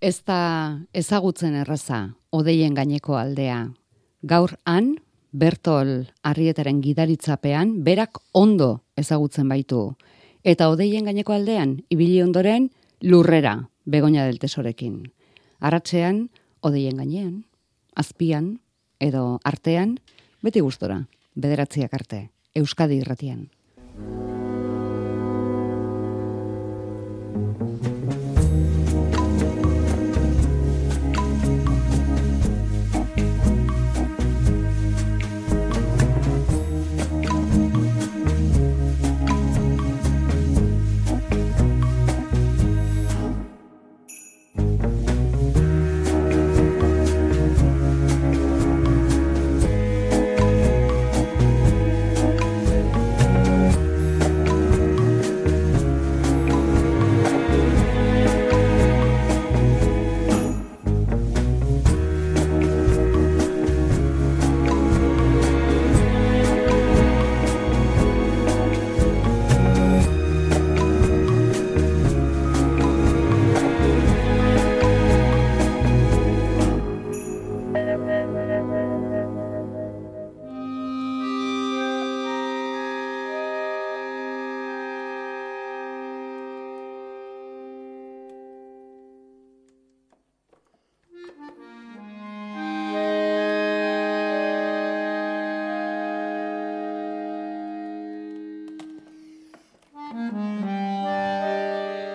Ez da ezagutzen erraza, odeien gaineko aldea. Gaur han, Bertol Arrietaren gidaritzapean, berak ondo ezagutzen baitu. Eta odeien gaineko aldean, ibili ondoren, lurrera, begonia del tesorekin. Arratxean, odeien gainean, azpian, edo artean, beti gustora, bederatziak arte, Euskadi irratian.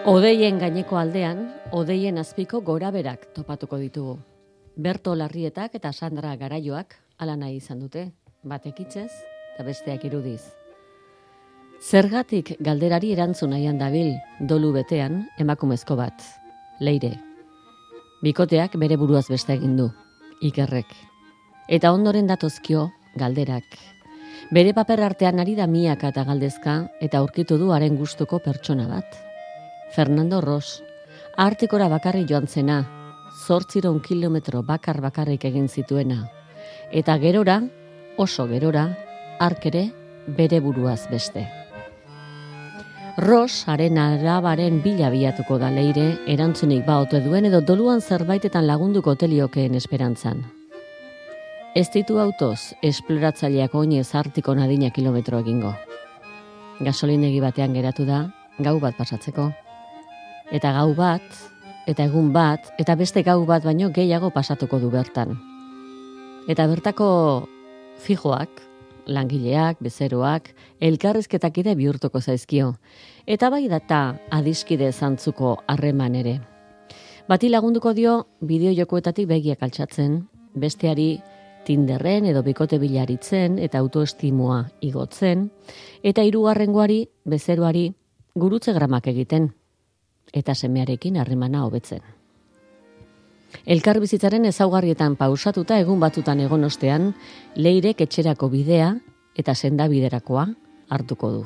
Odeien gaineko aldean, odeien azpiko goraberak topatuko ditugu. Berto Larrietak eta Sandra Garaioak ala nahi izan dute, batek itzez eta besteak irudiz. Zergatik galderari erantzun nahian dabil, dolu betean, emakumezko bat, leire. Bikoteak bere buruaz beste egin du, ikerrek. Eta ondoren datozkio, galderak. Bere paper artean ari da miaka eta galdezka, eta aurkitu du haren gustuko pertsona bat. Fernando Ros, artikora bakarri joan zena, zortziron kilometro bakar bakarrik egin zituena. Eta gerora, oso gerora, arkere bere buruaz beste. Ros, haren arabaren bila biatuko da leire, erantzunik ba ote duen edo doluan zerbaitetan lagunduko teliokeen esperantzan. Ez ditu autoz, esploratzaileak oinez artiko nadina kilometro egingo. Gasolinegi batean geratu da, gau bat pasatzeko eta gau bat, eta egun bat, eta beste gau bat baino gehiago pasatuko du bertan. Eta bertako fijoak, langileak, bezeroak, elkarrezketak ere bihurtuko zaizkio. Eta bai data adiskide zantzuko harreman ere. Bati lagunduko dio bideo jokoetatik begiak altxatzen, besteari tinderren edo bikote bilaritzen eta autoestimua igotzen, eta hirugarrengoari bezeroari gurutze gramak egiten eta semearekin harremana hobetzen. Elkar bizitzaren ezaugarrietan pausatuta egun batutan egon ostean, leirek etxerako bidea eta senda biderakoa hartuko du.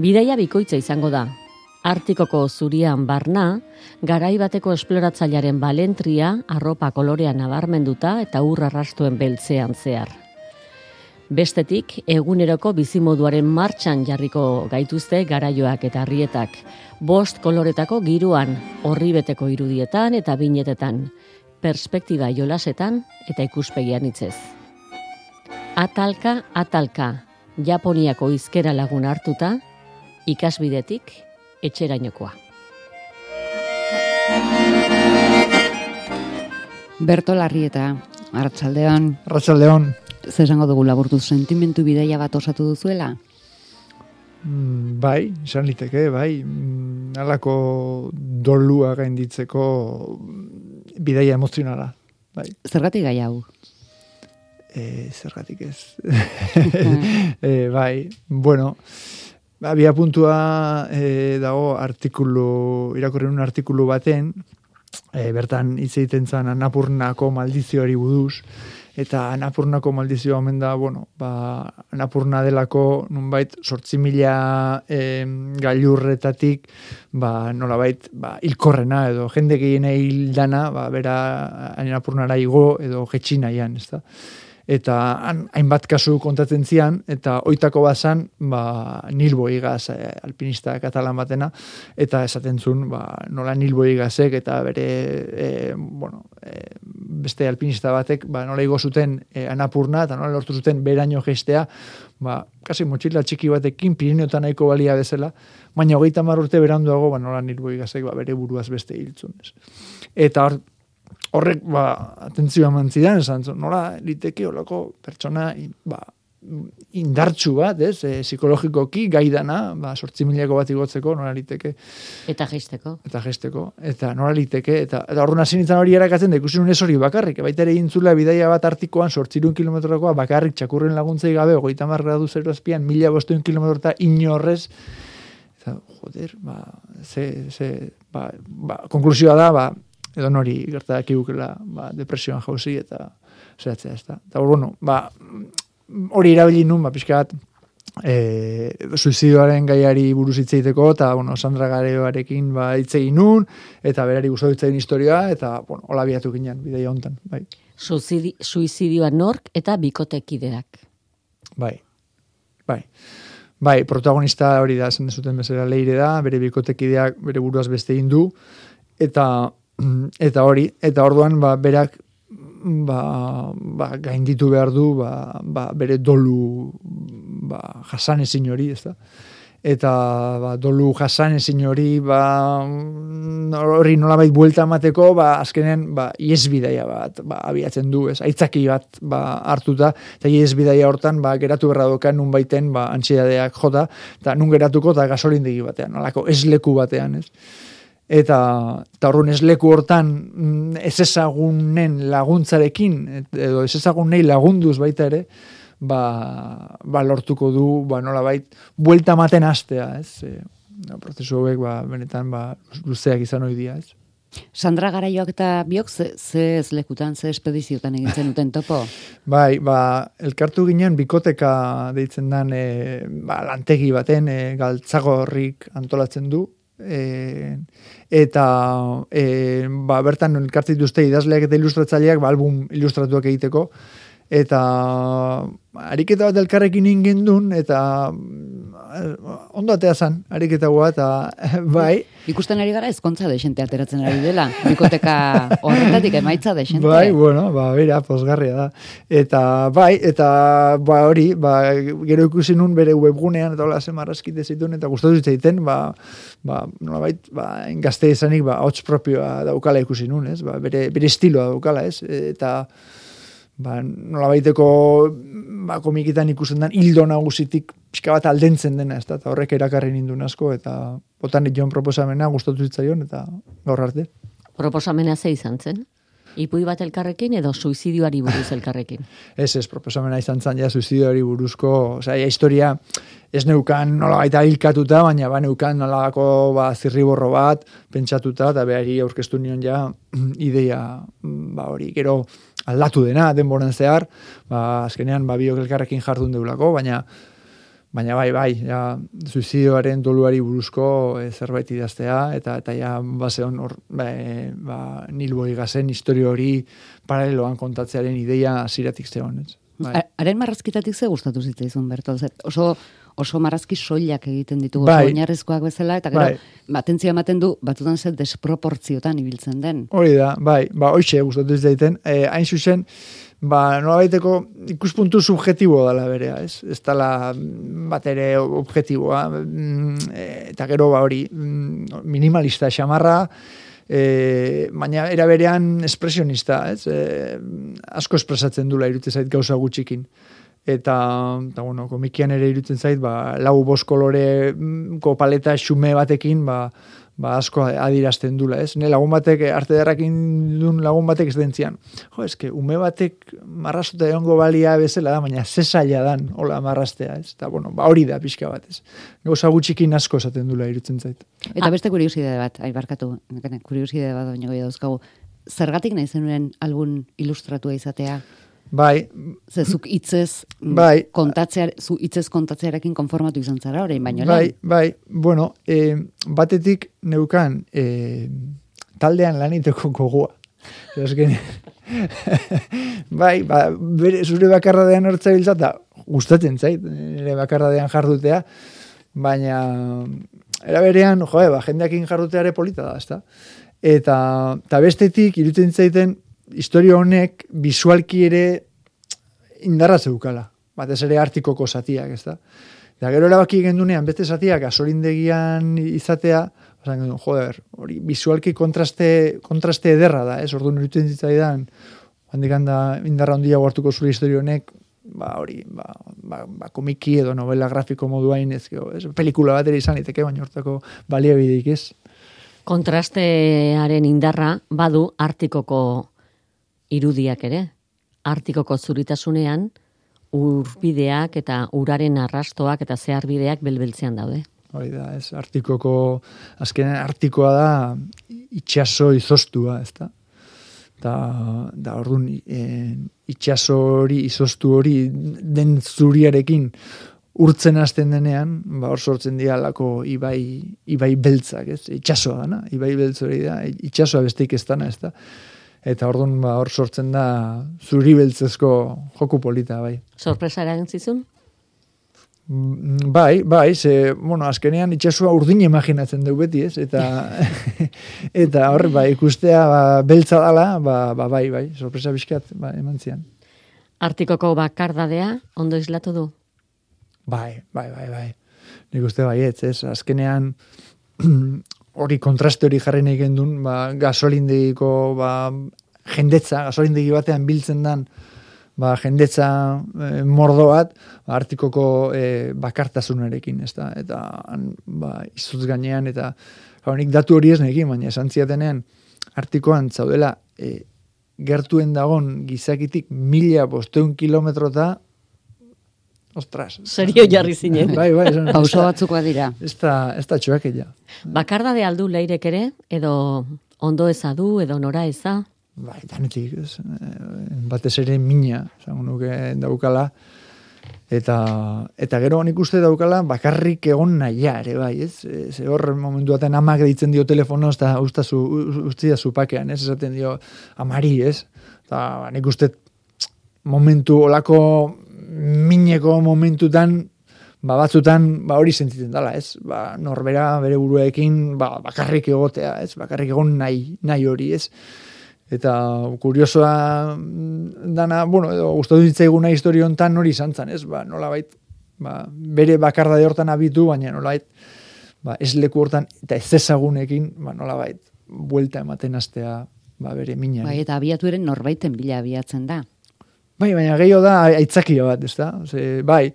Bidaia bikoitza izango da. Artikoko zurian barna, garai bateko esploratzailearen balentria, arropa kolorean nabarmenduta eta urra rastuen beltzean zehar. Bestetik, eguneroko bizimoduaren martxan jarriko gaituzte garaioak eta harrietak. Bost koloretako giruan, horri beteko irudietan eta binetetan, perspektiba jolasetan eta ikuspegian itzez. Atalka, atalka, Japoniako izkera lagun hartuta, ikasbidetik etxerainokoa. Berto Larrieta, Arratsaldeon. Arratsaldeon zer esango dugu laburtu sentimentu bidaia bat osatu duzuela? Mm, bai, izan liteke, bai, mm, alako dolua gainditzeko bidaia emozionala. Bai. Zergatik gai hau? E, zergatik ez. e, bai, bueno, abia puntua e, dago artikulu, irakorren un artikulu baten, e, bertan hitz egiten zan anapurnako maldizioari buduz, eta anapurnako maldizioa omen da, bueno, ba, anapurna delako nunbait sortzi mila e, gailurretatik, ba, nolabait, ba, ilkorrena edo jende gehien hildana, ba, bera anapurnara igo edo jetxina ian, ez da. Eta hainbat kasu kontatzen zian, eta oitako bazan, ba, nilbo igaz eh, alpinista katalan batena, eta esaten zuen, ba, nola nilbo igazek, eta bere, e, bueno, e, beste alpinista batek, ba, nola igo zuten e, anapurna, eta nola lortu zuten beraino gestea, ba, kasi motxila txiki batekin, pirineotan nahiko balia bezala, baina hogeita urte beranduago, ba, nola nilbo igazek, ba, bere buruaz beste hiltzun. Eta hor, horrek ba atentzioa mantzidan esan nola liteke holako pertsona ba indartsu bat, ez, e, psikologikoki gaidana, ba 8000ko bat igotzeko nola liteke. Eta gesteko. Eta gesteko eta nola liteke eta eta orrun hasi nintzen hori erakatzen da ikusi nun hori bakarrik, baita ere intzula bidaia bat artikoan 800 kilometrokoa bakarrik txakurren laguntzei gabe 30 gradu zero azpian 1500 kilometrota inorrez. Eta joder, ba ze se ba, ba konklusioa da, ba edo nori gerta dakigukela ba, depresioan jauzi eta zeratzea ez da. Eta bueno, ba, hori irabili nun, ba, pixka bat, e, suizidioaren gaiari buruz itzeiteko, eta, bueno, Sandra Gareoarekin ba, itzegin nun, eta berari guztu ditzein historia, eta, bueno, hola biatu ginen, bideia hontan, bai. Suizidioa nork eta bikotekideak. Bai, bai. Bai, protagonista hori da, esan dezuten bezala leire da, bere bikotekideak bere buruaz beste du, eta eta hori, eta orduan ba, berak ba, ba, gainditu behar du ba, ba, bere dolu ba, jasan ezin hori, ez da? Eta ba, dolu jasan ezin hori ba, hori nolabait buelta emateko, ba, azkenen ba, ies bidaia bat ba, abiatzen du, ez? Aitzaki bat ba, hartuta, eta ies bidaia hortan ba, geratu berra dokan nun baiten ba, antxidadeak jota, eta nun geratuko eta gasolindegi batean, nolako esleku batean, ez? Eta eta horren esleku hortan mm, ez ezagunen laguntzarekin edo ez ezagunei lagunduz baita ere ba, ba lortuko du ba nola bait buelta maten astea ez? E, no, prozesu hauek ba benetan ba luzeak izan hori dia ez? Sandra Garaioak eta biok ze, ze ez lekutan, ze espediziotan egin zen topo? Bai, ba, elkartu ginen bikoteka deitzen dan e, ba, lantegi baten e, galtzagorrik antolatzen du, e, eta e, ba, bertan elkartzen dituzte idazleak eta ilustratzaileak ba, album ilustratuak egiteko eta ariketa bat elkarrekin ingen duen, eta uh, ondo atea zan, ariketa guat, eta bai. Ikusten ari gara ezkontza desente ateratzen ari dela, bikoteka horretatik emaitza desente. Bai, bueno, ba, bera, posgarria da. Eta bai, eta ba, hori, ba, gero ikusi nun bere webgunean, eta hola, zemarraskite zituen, eta gustatu zitzaiten, ba, ba, nola ba, engazte izanik, ba, hots propioa daukala ikusi nun, ez? Ba, bere, bere estiloa daukala, ez? Eta, ba, nola baiteko ba, komikitan ikusten den hildo nagusitik pixka bat aldentzen dena, ez da, eta horrek erakarri nindun asko, eta botanik joan proposamena gustatu zitzaion, eta gaur arte. Proposamena ze izan zen? Ipui bat elkarrekin edo suizidioari buruz elkarrekin? ez, ez, proposamena izan zen, ja, suizidioari buruzko, oza, ja, historia, ez neukan nola baita hilkatuta, baina ba neukan nolako ba, zirriborro bat, pentsatuta, eta behari aurkeztu nion ja, ideia, ba hori, gero, aldatu dena denboran zehar, ba, azkenean ba, biok elkarrekin jardun deulako, baina baina bai, bai, ja, suizidioaren doluari buruzko e, zerbait idaztea, eta eta ja, base hon, hor, ba, e, ba, nilboi gazen historio hori paraleloan kontatzearen ideia ziratik zehon, ez? Bai. Haren marrazkitatik ze gustatu zitzaizun, Bertol, oso oso marrazki soilak egiten ditugu bai. oinarrezkoak bezala eta gero bai. ematen du batutan zer desproportziotan ibiltzen den. Hori da, bai, ba hoize gustatu ez daiten. Eh, hain zuzen ba baiteko ikuspuntu subjektibo dela berea, ez? Ez dela bat ere objektiboa mm, eta gero ba hori mm, minimalista xamarra E, baina era berean espresionista, ez? E, asko espresatzen dula irute zait gauza gutxikin eta, eta bueno, komikian ere irutzen zait, ba, lau bost kolore ko paleta xume batekin, ba, ba asko adirazten dula, ez? Ne lagun batek arte derrakin dun lagun batek ez dentzian. Jo, eske ume batek marrazuta egongo balia bezala da, baina ze zaila dan hola marrastea, ez? Ta bueno, ba hori da pixka bat, ez? Gauza gutxikin asko esaten dula irutzen zait. Eta beste kuriosidade bat, ai barkatu, kuriosidade bat baino dauzkagu. Zergatik nahi zenuen albun ilustratua izatea? Bai. Ze zuk itzez mm, bai. kontatzea, zu itzez kontatzearekin konformatu izan zara orain baino Bai, bai. Bueno, e, batetik neukan e, taldean laniteko gogoa. Esken, bai, ba, bere, zure bakarradean hortza biltzata, gustatzen zait, nire bakarradean jardutea, baina, era berean, joe, ba, jendeakin jarduteare polita da, ezta? Eta, eta bestetik, irutzen zaiten, historia honek, visualki ere, indarra zeukala. Batez ere artikoko zatiak, ezta? Eta gero erabaki gendunean, beste zatiak, asorindegian izatea, Osan, joder, hori, visualki kontraste, kontraste ederra da, ez? Orduan, irutzen zitzaidan, handik handa indarra handia hartuko zure historio honek, ba, hori, ba, ba, ba, komiki edo novela grafiko moduain ez, ez pelikula bat ere izan iteke, baina hortako baliabideik ez. Kontrastearen indarra badu artikoko irudiak ere. Artikoko zuritasunean, urbideak eta uraren arrastoak eta zeharbideak belbeltzean daude. Hori da, ez, artikoko, azkenen artikoa da, itxaso izostua, ez da. Da, da orduan, e, itxaso hori, izostu hori, den zuriarekin urtzen hasten denean, ba, hor sortzen dira lako ibai, ibai beltzak, ez, itxasoa dana, ibai beltz hori da, itxasoa besteik ez dana, ez da. Eta orduan, ba, hor sortzen da, zuri beltzezko joku polita, bai. Sorpresa zizun? Mm, bai, bai, ze, bueno, azkenean itxasua urdin imaginatzen dugu beti, ez? Eta, eta hor, bai, ikustea ba, beltza dala, ba, ba, bai, bai, sorpresa bizkat, ba, eman zian. Artikoko bakardadea, ondo islatu du? Bai, bai, bai, bai. Nik uste bai, ez, ez? Azkenean, hori kontraste hori jarri nahi gendun, ba, gasolindiko, ba, jendetza, gasolindegi batean biltzen dan, ba, jendetza e, mordo bat, ba, artikoko e, bakartasunarekin, ez da, eta ba, izuz gainean, eta haunik datu hori ez nekin, baina esan ziatenean, artikoan zaudela, e, gertuen dagon gizakitik mila bosteun kilometro eta Ostras. Serio jarri zinen. Bai, bai. Pauso batzuko dira. Ez da, ez da txuak ella. Bakarda de aldu leirek ere, edo ondo ezadu, edo nora eza? bai, danetik, ez, eh, batez ere mina, zango nuke daukala, eta, eta gero nik uste daukala, bakarrik egon naia ere, bai, ez, ze hor momentu baten amak ditzen dio telefono, eta ustazu, ustia zupakean, ez, esaten dio amari, ez, eta ba, nik uste momentu, olako mineko momentutan, ba, batzutan, ba, hori sentitzen dela, ez, ba, norbera bere buruekin, ba, bakarrik egotea, ez, bakarrik egon nahi, nahi hori, ez, Eta kuriosoa dana, bueno, edo gustatu ditzaiguna historia hontan hori izan ez? Ba, nolabait, ba, bere bakarda hortan abitu, baina nolabait, ba, ez leku hortan, eta ez ezagunekin, ba, nolabait, buelta ematen astea, ba, bere mina. Bai, eta abiatu eren norbaiten bila abiatzen da. Bai, baina gehiago da, aitzakia bat, ez da? bai,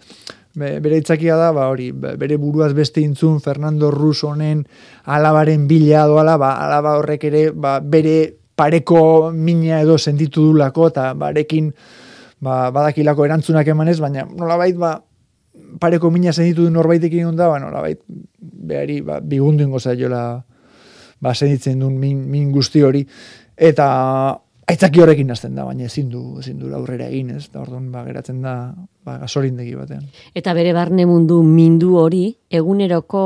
bere aitzakia da, ba, hori, bere buruaz beste intzun, Fernando Rus honen alabaren bila doala, ba, alaba horrek ere, ba, bere pareko mina edo sentitu dulako, eta barekin ba, badakilako erantzunak emanez, baina nolabait ba, pareko mina sentitu du norbaitekin da, ba, nolabait behari ba, bigundu ingo zaila ba, sentitzen duen min, min guzti hori, eta aitzaki horrekin hasten da, baina ezin du, ezin du aurrera egin, ez? Da orduan ba geratzen da ba gasolindegi batean. Eta bere barne mundu mindu hori eguneroko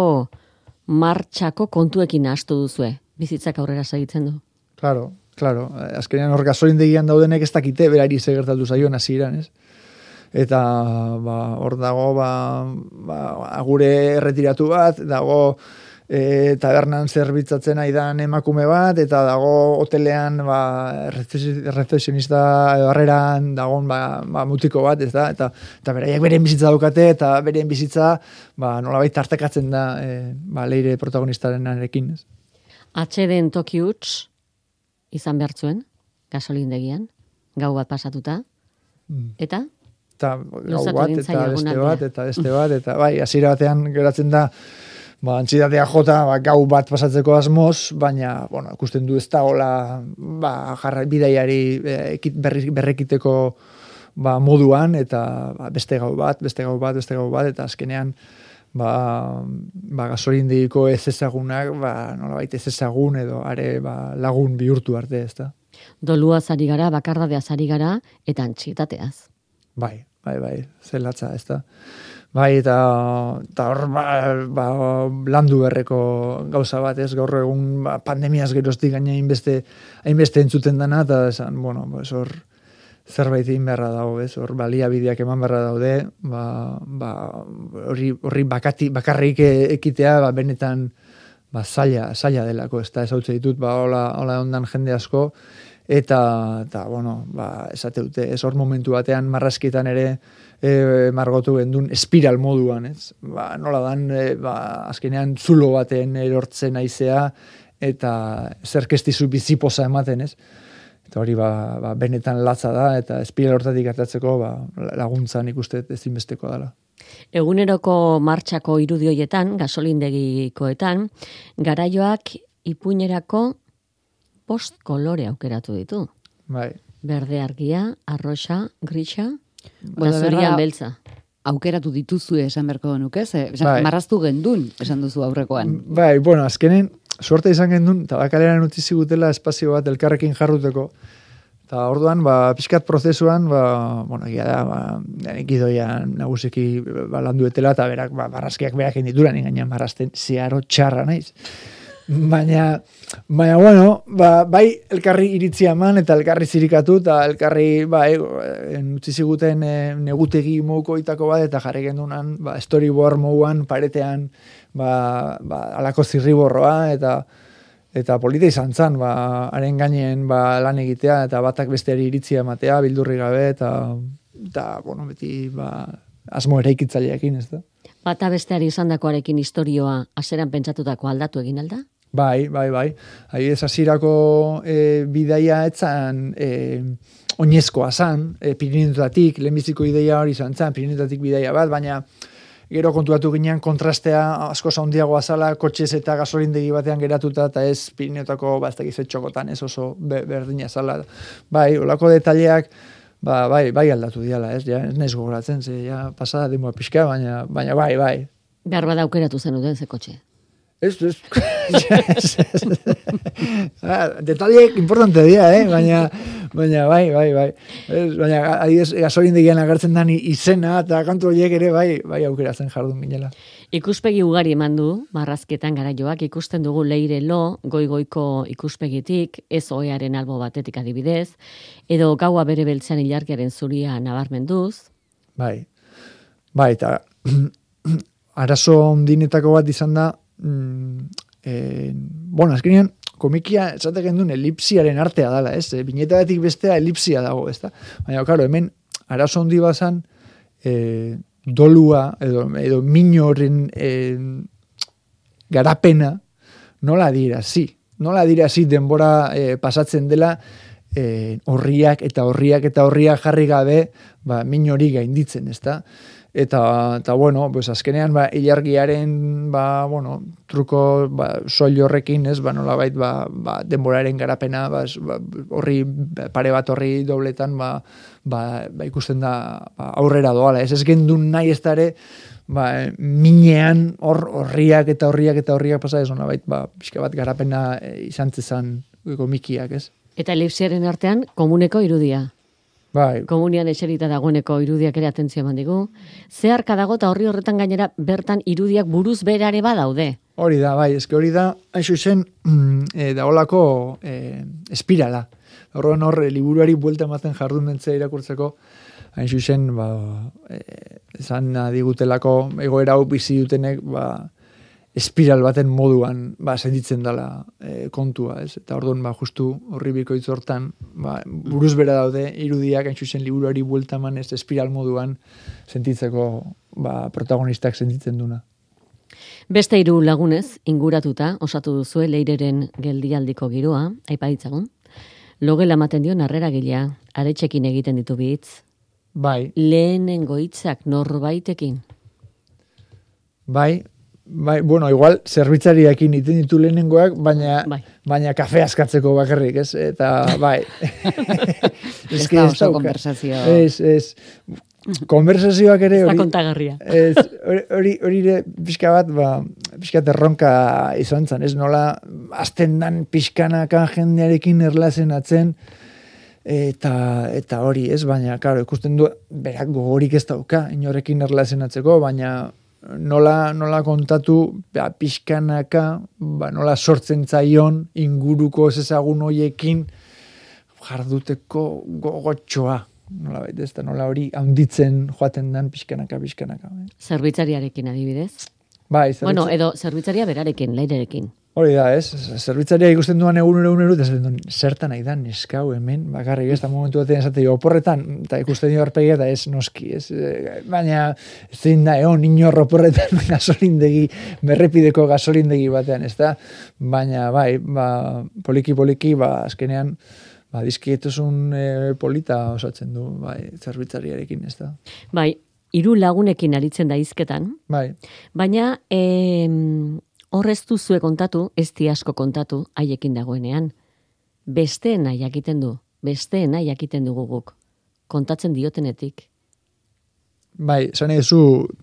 martxako kontuekin astu duzue. Bizitzak aurrera segitzen du. Claro, claro. Azkenean hor gasolindegian daudenek ez dakite berari ze gertatu zaioan hasieran, ez? Eta ba, hor dago ba, ba, agure erretiratu bat, dago e, tabernan zerbitzatzen aidan emakume bat, eta dago hotelean ba, reflexionista harreran dagoen ba, ba, mutiko bat, ez da? Eta, eta beraiek beren bizitza daukate, eta beren bizitza ba, nolabait tartekatzen da e, ba, leire protagonistaren arekin, ez? Atxeden toki utz, izan behar zuen, gasolindegian, gau bat pasatuta, mm. eta? Eta gau bat, eta beste bat, eta beste bat, eta bai, azira batean geratzen da, ba, antxidatea jota, ba, gau bat pasatzeko asmoz, baina, bueno, ikusten du ez da, hola, ba, jarra, bidaiari eh, berrekiteko ba, moduan, eta ba, beste gau bat, beste gau bat, beste gau bat, eta azkenean, ba, ba gasolindiko ez ezagunak, ba, nola baita ez ezagun edo are ba, lagun bihurtu arte, ez da. Dolua zari gara, bakardadea zari gara, eta antxitateaz. Bai, bai, bai, zelatza, ez da. Bai, eta, eta hor, ba, ba, landu berreko gauza bat, ez, gaur egun ba, pandemiaz geroztik gaina hainbeste, hainbeste entzuten dana, eta esan, bueno, ba, hor, zerbait egin beharra dago, ez, hor, baliabideak eman beharra daude, ba, ba, hori, horri bakati, bakarrik ekitea, ba, benetan, ba, zaila, zaila delako, ez da, ez ditut, ba, hola, hola ondan jende asko, eta, eta bueno, ba, esate dute, ez hor momentu batean marraskitan ere, e, margotu gendun espiral moduan, ez? Ba, nola dan, e, ba, azkenean zulo baten erortzen aizea, eta zerkestizu bizipoza ematen, ez? Eta hori ba, ba, benetan latza da, eta espiral hortatik atatzeko ba, laguntzan ikuste ezinbesteko dela. Eguneroko martxako irudioietan, gasolindegikoetan, garaioak ipuinerako post kolore aukeratu ditu. Bai. Berde argia, arroxa, grisa, bueno, beltza. Aukeratu dituzu esan berko nuke, ze, bai. marraztu gendun, esan duzu aurrekoan. Bai, bueno, azkenen, suerte izan gendun, tabakaleran utzi zigutela espazio bat elkarrekin jarruteko. Eta orduan, ba, pixkat prozesuan, ba, bueno, egia da, ba, denek idoia nagusiki ba, landu etela, eta berak, ba, barrazkiak berak indituran, ingainan barrazten ziaro txarra naiz. Baina, baina, bueno, ba, bai elkarri iritzi eman eta elkarri zirikatu eta elkarri, ba, e, utzi ziguten e, negutegi mouko itako bat eta jarri gendunan, ba, storyboard mouan paretean, ba, ba, alako zirriborroa eta eta polita izan zan, ba, haren gainen ba, lan egitea eta batak besteari iritzia ematea, bildurri gabe eta, eta bueno, beti ba, asmo ere ikitzaileakin, ez da? Bata besteari izan dakoarekin historioa aseran pentsatutako aldatu egin alda? Bai, bai, bai. Hai ez hasirako e, bidaia etzan e, oinezkoa zan, e, Pirinetatik, lehenbiziko ideia hori izan zan, Pirinetatik bidaia bat, baina gero kontuatu ginean kontrastea asko handiagoa zala kotxez eta gasolindegi batean geratuta eta ez Pirineotako ba ez txokotan ez oso berdina zala. Bai, olako detaileak ba, bai, bai aldatu diala, ez, ja, ez naiz gogoratzen, ze, ja, pasada dimua pixka, baina, baina bai, bai. Behar bada aukeratu zen uten ze kotxe. Ez, ez. detaliek importante dira, eh? baina, baina bai, bai, bai. Ez, baina adiez, gasolin digian agertzen dani izena eta kantu horiek ere bai, bai aukeratzen jardun ginela. Ikuspegi ugari eman du, marrazketan gara joak, ikusten dugu leire lo, goigoiko ikuspegitik, ez oearen albo batetik adibidez, edo gaua bere beltzean ilargiaren zuria nabarmenduz. Bai, bai, eta arazo ondinetako bat izan da, mm, e, bueno, azkenean, komikia, esate gendun, elipsiaren artea dala, ez? E, bestea elipsia dago, ez da? Baina, karo, hemen, arazo handi bazan, e, dolua, edo, edo minio horren e, garapena, nola dira, zi. Nola dira, zi, denbora e, pasatzen dela, e, horriak eta horriak eta horriak jarri gabe, ba, min hori gainditzen, ez da? Eta eta bueno, pues azkenean ba ilargiaren ba bueno, truko ba soil horrekin, ez, ba nolabait ba, ba denboraren garapena ba, ba horri pare bat horri dobletan ba, ba, ba ikusten da ba, aurrera doala, ez ez gendun nahi ez dare ba minean hor horriak eta horriak eta horriak pasa ez nolabait ba pizka bat garapena e, izan zezan komikiak, ez? Eta elipsiaren artean komuneko irudia. Bai. Komunian eserita dagoeneko irudiak ere atentzio eman digu. Zeharka dago eta horri horretan gainera bertan irudiak buruz berare badaude. Hori da, bai, eske hori da, hain zuzen, e, da holako e, espirala. Horren horre, liburuari buelta ematen jardun mentzea irakurtzeko, hain zuzen, ba, e, esan digutelako, egoera hau bizi dutenek, ba, espiral baten moduan ba sentitzen dela e, kontua, ez? Eta orduan ba justu horri bikoitz hortan, ba buruz bera daude irudiak hain liburuari buelta eman ez espiral moduan sentitzeko ba protagonistak sentitzen duna. Beste hiru lagunez inguratuta osatu duzu leireren geldialdiko giroa, aipa ditzagun. Logela ematen dio narrera gilea, aretxekin egiten ditu bitz. Bai. Lehenengo hitzak norbaitekin. Bai, Bai, bueno, igual zerbitzariakin iten ditu lehenengoak, baina bai. baina kafe askatzeko bakarrik, ez? Eta bai. ez da oso konversazio. Ez, ez. Konversazioak ere hori. kontagarria. Ez, hori hori pixka bat, ba, pixka terronka izan zen, ez nola azten dan pixkanaka jendearekin erlazen atzen, eta eta hori ez baina claro ikusten du berak gogorik ez dauka inorekin erlazionatzeko baina nola, nola kontatu ba, pixkanaka ba, nola sortzen zaion inguruko ezagun hoiekin jarduteko gogotxoa. Nola baita ez da nola hori handitzen joaten dan pixkanaka pixkanaka. Zerbitzariarekin adibidez? Bai, bueno, edo zerbitzaria berarekin, leirerekin Hori da, ez? Zerbitzaria ikusten duan egun egun egun, eta duen, zertan nahi da, neskau hemen, bakarri, ez da momentu batean esate, oporretan, eta ikusten dio arpegia, eta ez noski, ez? Baina, zein da, egon, nino oporretan gasolindegi, berrepideko gasolindegi batean, ez da? Baina, bai, ba, poliki-poliki, ba, azkenean, ba, dizkietuzun e, polita osatzen du, bai, zerbitzariarekin, ez da? Bai, hiru lagunekin aritzen da izketan. Bai. Baina, eh, Horrez duzue kontatu, ez di asko kontatu, haiekin dagoenean. Besteen nahi jakiten du, besteen nahi jakiten dugu guk. Kontatzen diotenetik. Bai, zane zu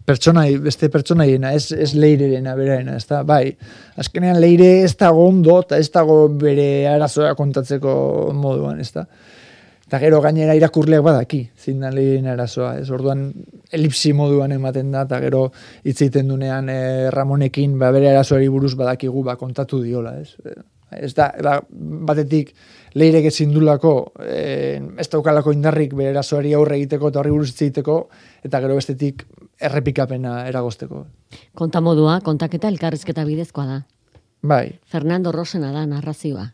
pertsonai, beste pertsonaiena, ez, ez leirerena beraena, ez da, bai. Azkenean leire ez dago ondo, eta ez dago bere arazoa kontatzeko moduan, ez da. Eta gero gainera irakurleak badaki, zindan lehen arazoa. Ez orduan elipsi moduan ematen da, eta gero hitz egiten dunean e, Ramonekin ba, bere arazoari buruz badakigu ba, kontatu diola. Ez, ez da, da batetik leirek ezin dulako, e, ez daukalako indarrik bere arazoari aurre egiteko eta horri buruz hitz egiteko, eta gero bestetik errepikapena eragosteko. Konta modua, kontaketa elkarrizketa bidezkoa da. Bai. Fernando Rosena da narrazioa.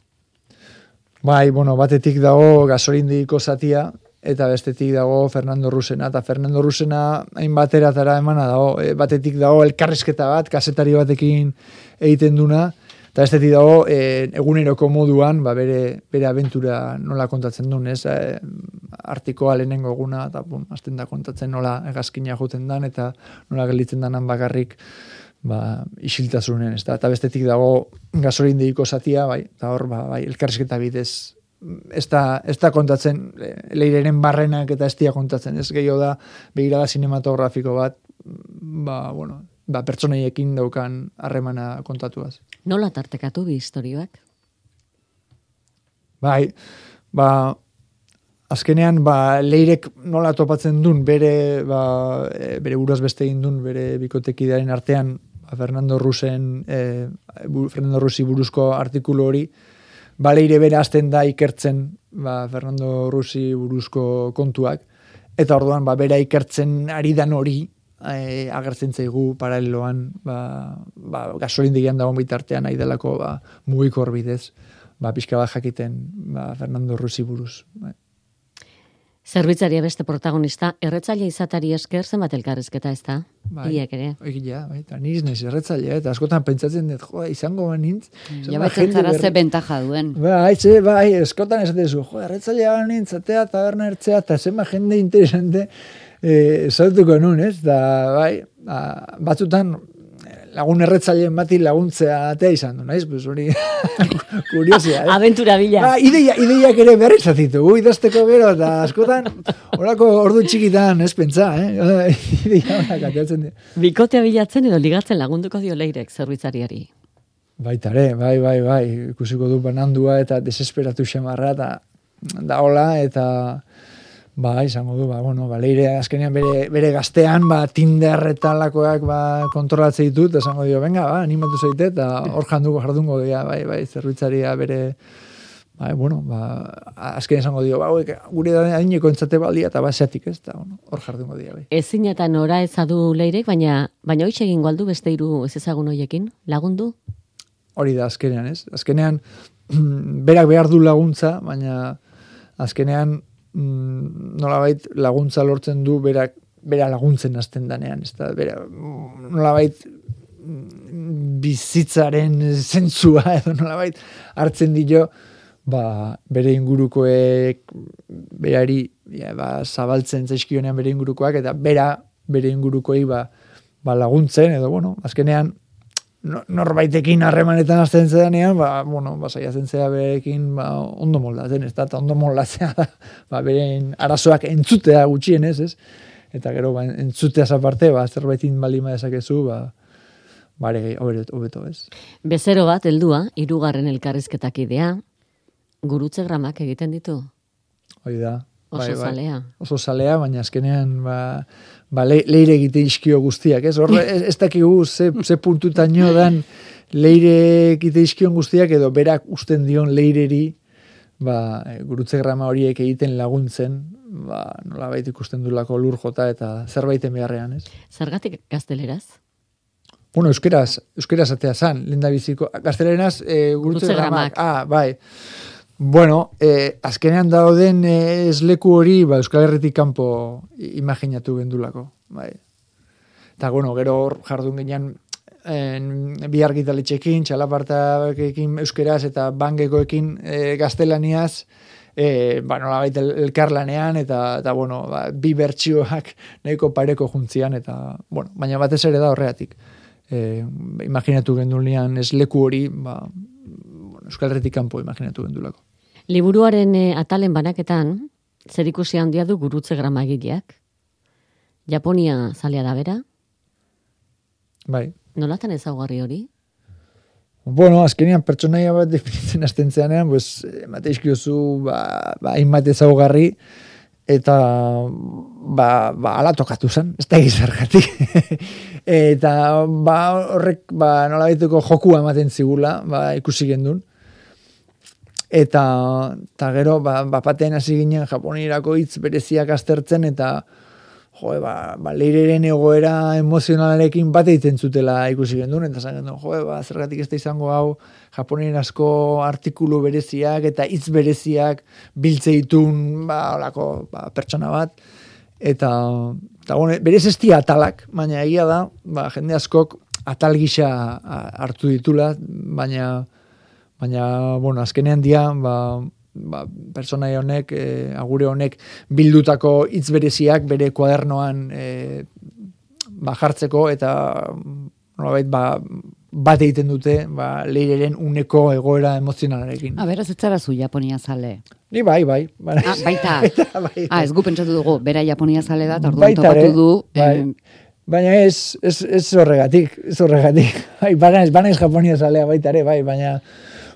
Bai, bueno, batetik dago gasolindiko zatia, eta bestetik dago Fernando Rusena, eta Fernando Rusena hain bateratara emana dago, e, batetik dago elkarrizketa bat, kasetari batekin egiten duna, eta bestetik dago e, eguneroko moduan, ba, bere, bere aventura nola kontatzen duen, ez, e, artikoa lehenengo eguna, eta bon, azten da kontatzen nola egazkina joten dan, eta nola gelditzen danan bakarrik, ba, isiltasunen, ez da, eta bestetik dago gasolin deiko zatia, bai, eta hor, ba, bai, elkarrizketa bidez, ez da, ez da kontatzen, leireren barrenak eta ez kontatzen, ez gehiago da, begirada sinematografiko bat, ba, bueno, ba, pertsonaiekin daukan harremana kontatuaz. Nola tartekatu bi historioak? Bai, ba, azkenean ba, leirek nola topatzen dun bere ba, e, bere buruaz beste egin dun bere bikotekidearen artean Fernando Rusen e, Fernando Rusi buruzko artikulu hori baleire bere azten da ikertzen ba, Fernando Rusi buruzko kontuak eta orduan ba, bera ikertzen ari dan hori e, agertzen zaigu paraleloan ba, ba, gasolindigian dagoen bitartean nahi delako ba, mugikor bidez ba, pixka bat jakiten ba, Fernando Rusi buruz ba. Zerbitzaria beste protagonista, erretzaile izatari esker zenbat elkarrezketa ez da? Bai, Iek ere. Egia, bai, eta niz niz erretzaile, eta askotan pentsatzen dut, jo, izango banintz. Ja, bai, zara ze bentaja duen. Bai, ze, bai, eskotan esaten zu, jo, erretzaile banintz, atea, taberna ertzea, eta zema jende interesante, eh, zautuko nun, ez? Da, bai, a, batzutan, lagun erretzaileen bati laguntzea atea izan du, naiz? Pues hori kuriosia, eh? Aventura bila. Ba, ideia, ideiak ere berri zazitu, gu idazteko gero, eta askotan, horako ordu txikitan, ez pentsa, eh? ideia honak ateatzen dira. Bikotea bilatzen edo ligatzen lagunduko dio leirek zerbitzariari. Baitare, bai, bai, bai, ikusiko du banandua eta desesperatu xemarra, eta da hola, eta Ba, izango du, ba, bueno, ba, leire azkenean bere, bere gaztean, ba, Tinder eta lakoak, ba, kontrolatzei ditut, esango dio, venga, ba, animatu zaite, eta hor janduko jardungo dira, bai, bai, zerbitzaria bere, ba, bueno, ba, azken esango dio, ba, gure da haineko entzate baldia, eta ba, zeatik ez, eta, bueno, hor jardungo dira, bai. Ezin eta nora ezadu leirek, baina, baina hoxe egin galdu beste iru ez ezagun hoiekin, lagundu? Hori da, azkenean, ez? Azkenean, berak behar du laguntza, baina, azkenean, mm, nolabait laguntza lortzen du berak bera laguntzen hasten danean, ez da, bera, nolabait mm, bizitzaren zentzua edo nolabait hartzen dio, ba, bere ingurukoek berari ja, ba, zabaltzen zaizkionean bere ingurukoak, eta bera bere ingurukoei ba, ba laguntzen, edo bueno, azkenean norbaitekin harremanetan azten zedanean, ba, bueno, ba, saiatzen zea berekin ba, ondo moldatzen, ez da, ondo moldatzea da, ba, beren arazoak entzutea gutxien ez? Eta gero, ba, entzutea aparte, ba, zerbaitin balima dezakezu, ba, bare, hobeto, ez? Bezero bat, heldua, irugarren elkarrizketak idea, gurutze gramak egiten ditu? hoi da. Oso Bai, bai. zalea. Oso zalea, baina azkenean, ba, ba le, leire egite izkio guztiak, ez? Horre, ez, ez dakigu ze, ze puntutaino dan leire egite izkion guztiak, edo berak usten dion leireri, ba, gurutze grama horiek egiten laguntzen, ba, nola baita ikusten dulako lur jota eta zerbaiten beharrean, ez? Zergatik gazteleraz? Bueno, euskeraz, euskeraz atea zan, lehen da biziko. Gaztelerenaz, e, gurutze Gurutze gramak. gramak. Ah, bai. Bueno, eh, azkenean dauden eh, esleku hori, ba, Euskal Herritik kanpo imaginatu gendulako. Bai. Eta, bueno, gero hor jardun ginean en, bi argitaletxekin, txalapartakekin euskeraz eta bangekoekin eh, gaztelaniaz, eh, ba, nola baita elkarlanean, eta, eta bueno, ba, bi bertsioak nahiko pareko juntzian, eta, bueno, baina batez ere da horreatik. Eh, imaginatu gendulian esleku hori, ba, Euskal Herritik kanpo imaginatu gendulako. Liburuaren eh, atalen banaketan, zer ikusi handia du gurutze grama egileak? Japonia zalea da bera? Bai. Nolatan ezaugarri hori? Bueno, azkenean pertsonaia bat definitzen hasten zeanean, pues, emate izkiozu, ba, ba, hainbat ezaugarri, eta ba, ba ala tokatu zen, ez da gizargatik. eta ba, horrek ba, nola jokua ematen zigula, ba, ikusi gendun. Eta, eta gero, ba, bapatean hasi ginen japonirako hitz bereziak aztertzen, eta joe, ba, ba, leireren egoera emozionalarekin bat egiten zutela ikusi gendun, eta zan gendun, joe, ba, zergatik ez da izango hau japonerazko artikulu bereziak eta hitz bereziak biltze ditun, ba, olako, ba, pertsona bat, eta, eta bueno, berez ez atalak, baina egia da, ba, jende askok atal gisa hartu ditula, baina, baina, bueno, azkenean dia, ba, ba, personai honek, e, agure honek bildutako hitz bereziak bere kuadernoan e, ba, jartzeko eta nolabait ba, bat egiten dute ba, leireren uneko egoera emozionalarekin. A beraz, ez zara zu Japonia zale. Ni bai, bai. bai. Ah, baita. bai, Ah, ez gu pentsatu dugu, bera Japonia zale da, orduan Baita topatu du. bai. em, Baina ez, ez, ez horregatik, ez horregatik. Bai, banaiz, banaiz Japonia zalea baita ere, bai, baina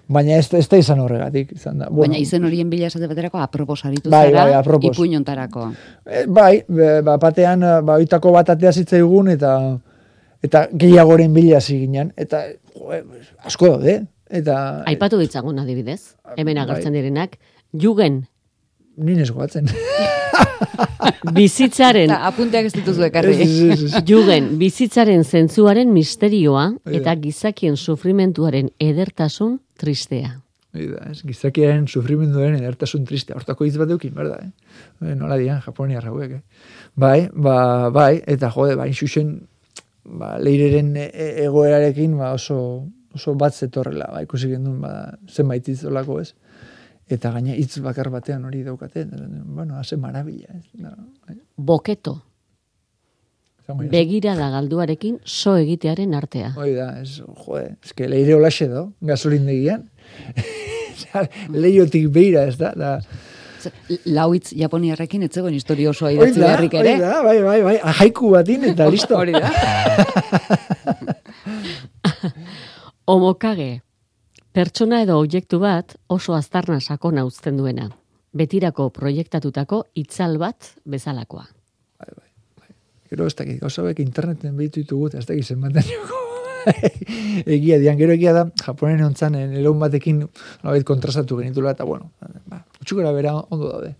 baina ez, ez da izan horregatik. Izan da. baina izen horien bila esate baterako apropos aritu Bai, zara, bai, apropos. ipuinontarako. Eh, bai, ba, batean, eh, ba, oitako bat atea zitzaigun, eta eta gehiagoren bila hasi ginen, eta joe, asko daude, eta Aipatu ditzagun adibidez, hemen bai. agertzen direnak, jugen, nien ez goatzen. bizitzaren, Eta apunteak ez dituzu ekarri. jugen, bizitzaren zentzuaren misterioa da. eta gizakien sufrimentuaren edertasun tristea. Da, ez, gizakiaren sufrimenduaren edertasun triste. Hortako hitz bat eukin, berda, eh? Nola dian, Japonia hauek, eh? Bai, ba, bai, eta jode, bain xuxen, ba, leireren e- e- egoerarekin, ba, oso, oso bat zetorrela, ba, ikusi gendun, ba, zenbait hitz olako, ez? Eta gaina hitz bakar batean hori daukate, eta, bueno, haze marabila, ez? Da, bai, Boketo. Begirada galduarekin so egitearen artea. Hoi da, ez, jode, eske leire olaxe do, gasolindegian. Leiotik beira, ez da, da, Lauitz Japoniarrekin etzegoen historio osoa idatzi da, beharrik hoi ere. da, bai, bai, bai, haiku batin eta listo. Hori da. Omokage, pertsona edo objektu bat oso aztarna sakona uzten duena. Betirako proiektatutako itzal bat bezalakoa. Gero ez dakit, gauza hauek interneten behitu ditugu, eta ez dakit zenbaten joko. egia dian, gero egia da, japonen ontzan, eleun batekin nolabait kontrastatu genitula, eta bueno, ba, utxukera bera ondo daude.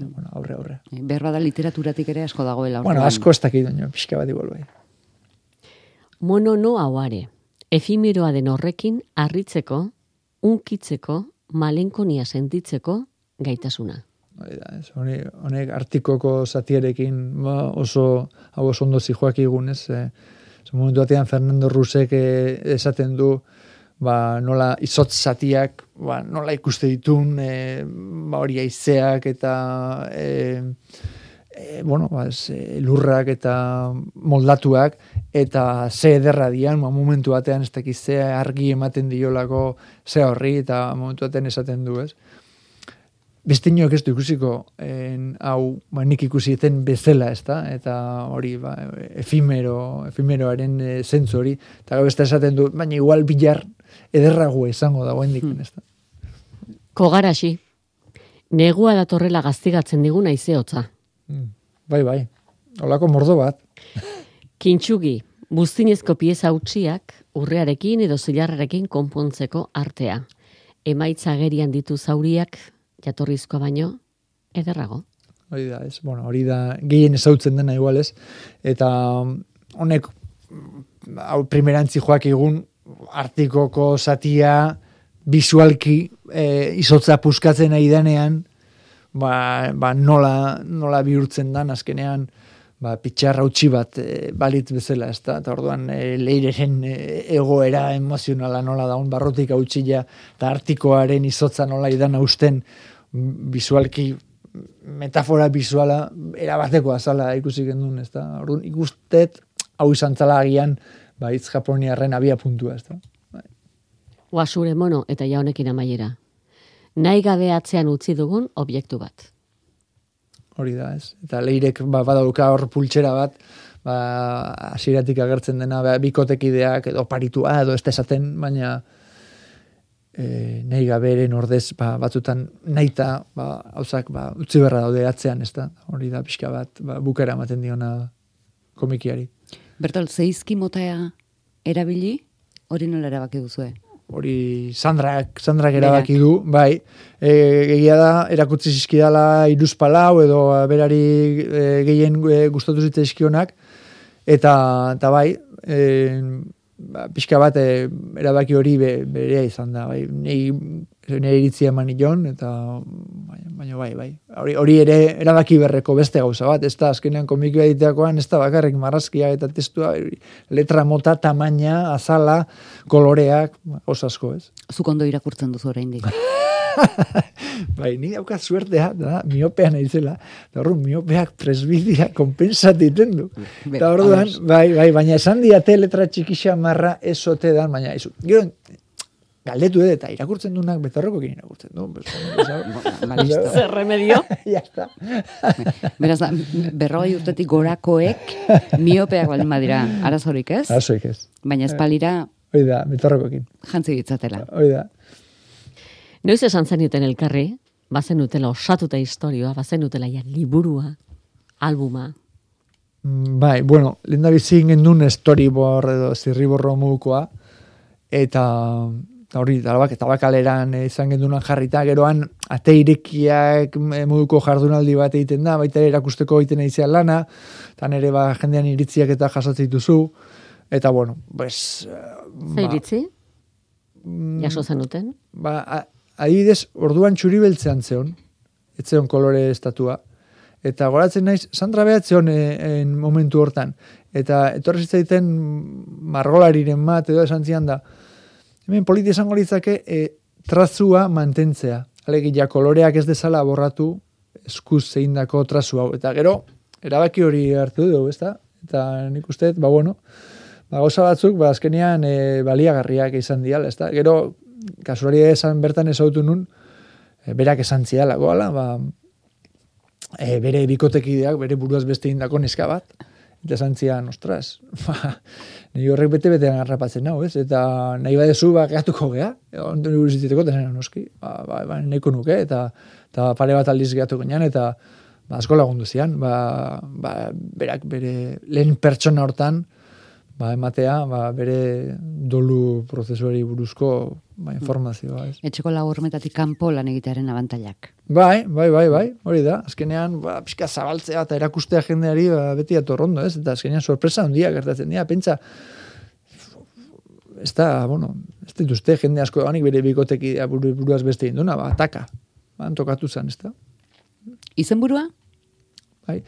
Bueno, aurre, aurre. Berba da literaturatik ere asko dagoela. Bueno, asko ez dakit doño, pixka bat igual bai. Mono no hauare, efimeroa den horrekin harritzeko, unkitzeko, malenkonia sentitzeko gaitasuna. Ez, honek, artikoko zatiarekin ba, oso, hau oso ondo zijoak igun, ez, e, ze momentu batean Fernando Rusek eh, esaten du, ba, nola izotz zatiak, ba, nola ikuste ditun, e, ba, hori aizeak eta e, e, bueno, ba, ez, e, lurrak eta moldatuak, eta ze ederra dian, ba, momentu batean ez dakiz ze argi ematen diolako ze horri, eta momentu batean esaten du, ez? Beste inoak ez du ikusiko en, hau ba, nik ikusi eten bezala, ez da? Eta hori, ba, efimero, efimeroaren e, zentzu hori, eta beste esaten du, baina igual bilar ederrago izango dagoen dik, ez da? Kogaraxi, Negua datorrela gaztigatzen diguna izeotza. Mm, bai, bai. Olako mordo bat. Kintxugi, buztinezko pieza utxiak urrearekin edo zilarrarekin konpontzeko artea. Emaitza gerian ditu zauriak, jatorrizko baino, ederrago. Hori da, ez. Bueno, hori da, gehien ezautzen dena igual, ez. Eta mm, honek, mm, hau primerantzi joak egun, artikoko satia, visualki, e, izotza puskatzen nahi denean, ba, ba nola, nola bihurtzen dan, azkenean, ba, pitxarra utzi bat e, balitz bezala, ez da, eta orduan e, leireren e, egoera emozionala nola daun, barrotik hau eta artikoaren izotza nola idan hausten, visualki metafora visuala erabateko azala ikusi gendun, ez da? Orduan, ikustet, hau izan zala agian, ba, itz japoniarren abia puntua, ez da? Bai. Oasure mono eta jaunekin amaiera. Nahi gabe atzean utzi dugun objektu bat. Hori da, ez. Eta leirek ba, badauka hor pultsera bat, ba, asiratik agertzen dena, ba, bikotekideak edo paritua edo ez esaten, baina e, nahi gaberen ordez ba, batzutan naita ba, hauzak ba, utzi berra daude atzean, ez da? Hori da pixka bat, ba, bukera ematen diona komikiari. Bertol, zeizki motea erabili, hori nola erabaki duzue? Hori Sandrak, Sandrak erabaki du, bai. E, egia da, erakutsi zizkidala iruz palau, edo berari e, gehien e, gustatu zitzaizkionak, eta, eta bai, e, ba, pixka bat e, erabaki hori be, berea izan da, bai, nei, nei iritzia eman ion, eta baina bai, bai, hori, hori ere erabaki berreko beste gauza bat, ez da, azkenean komikio editeakoan, ez da bakarrik marrazkia eta testua, letra mota, tamaina, azala, koloreak, osasko, ez? Zukondo irakurtzen duzu oraindik. bai, ni daukat suertea, da, miopea nahi zela, da horren miopeak presbidia kompensat du. Da orduan, bai, bai, baina esan diate letra txikixa marra esote dan, baina izu. Gero, galdetu edo eta irakurtzen dunak betorroko gine irakurtzen du. Zer remedio? ya está. Beraz, berroi urtetik gorakoek miopeak baldin badira, arazorik ez? Arazorik ez. Baina espalira... Oida, betorrokokin. Jantzi ditzatela. Oida. Noiz esan zenuten elkarri, bazen utela osatuta historioa, bazen utela ja liburua, albuma. Mm, bai, bueno, linda bizin gendun storyboard edo zirriborro mugukoa, eta hori, talabak, eta bakaleran izan gendunan jarrita, geroan ate irekiak eh, muguko jardunaldi bat egiten da, baita erakusteko egiten egitean lana, eta nere ba, jendean iritziak eta jasotzen dituzu, eta bueno, pues... Zer ba, iritzi? Mm, Jaso zenuten? Ba, adibidez, orduan txuri beltzean zeon, etzeon kolore estatua, eta goratzen naiz, Sandra behatzeon e, en momentu hortan, eta etorri zitzaiten margolariren bat, edo esan zian da, hemen politi esango litzake, e, trazua mantentzea, alegia koloreak ez dezala borratu, eskuz zein dako trazu hau, eta gero, erabaki hori hartu dugu, ezta? Eta nik uste, ba bueno, ba, goza batzuk, ba, azkenean e, baliagarriak izan diala, ezta? Gero, kasurari esan bertan ezautu nun, e, berak esan ziala, goala, ba, e, bere bikotekideak, bere buruaz beste indako neska bat, eta esan zian, ostras, ba, nire horrek bete-bete harrapatzen hau, ez? Eta nahi badezu, ba, gehatuko geha, ondo nire buruziteko, eta zen, noski, ba, ba, ba, nahiko nuke, eta, eta pare bat aldiz gehatuko nian, eta ba, asko lagundu zian, ba, ba, berak bere lehen pertsona hortan, ba, ematea, ba, bere dolu prozesuari buruzko ba, informazioa. Ez. Etxeko lagurmetatik kanpo lan egitearen abantailak. Bai, bai, bai, bai, hori da. Azkenean, ba, pixka zabaltzea eta erakustea jendeari ba, beti atorrondo, ez? Eta azkenean sorpresa handia gertatzen dira, pentsa, ez da, bueno, ez dituzte jende asko danik bere bikoteki buru, buruaz beste induna, ba, ataka. Ba, antokatu zen, ez da? Izen burua? Bai.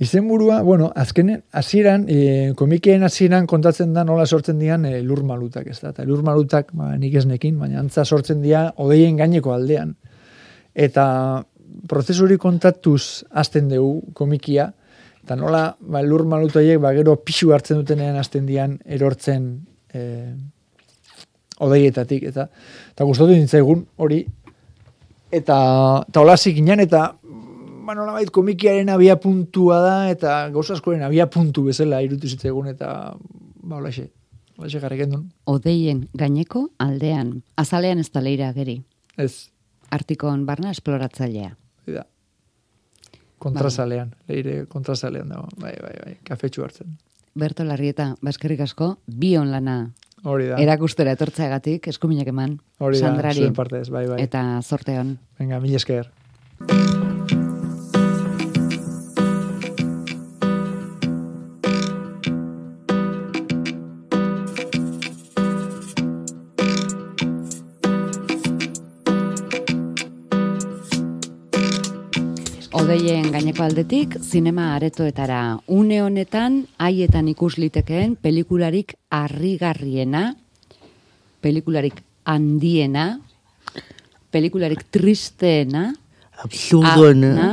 Izenburua, bueno, azkenen, hasieran e, komikien hasieran kontatzen da nola sortzen dian e, lur malutak, ez da. Eta lur malutak, ba, nik ez nekin, baina antza sortzen dira odeien gaineko aldean. Eta prozesuri kontatuz hasten dugu komikia, eta nola ba, lur malutaiek ba, gero pixu hartzen dutenean hasten dian erortzen e, odeietatik, eta, eta gustatu dintzaigun hori, eta, eta hola zikinan, eta ba, nola bait, komikiaren abia puntua da, eta gauzaskoren abia puntu bezala irutu egun, eta ba, hola xe, hola xe Odeien gaineko aldean, azalean ez da leira geri. Ez. artikon barna esploratzailea. Da. Kontrasalean, leire kontrasalean dago. Bai, bai, bai, kafetxu hartzen. Berto Larrieta, baskerrik asko, bion lana Hori da. erakustera etortzeagatik, eskuminak eman, Hori da, Sandrari, zuen partez, bai, bai. eta zorteon. Venga, mil esker. Odeien gaineko aldetik, zinema aretoetara. Une honetan, haietan ikus litekeen pelikularik harrigarriena, pelikularik handiena, pelikularik tristeena, Absurdona. ana,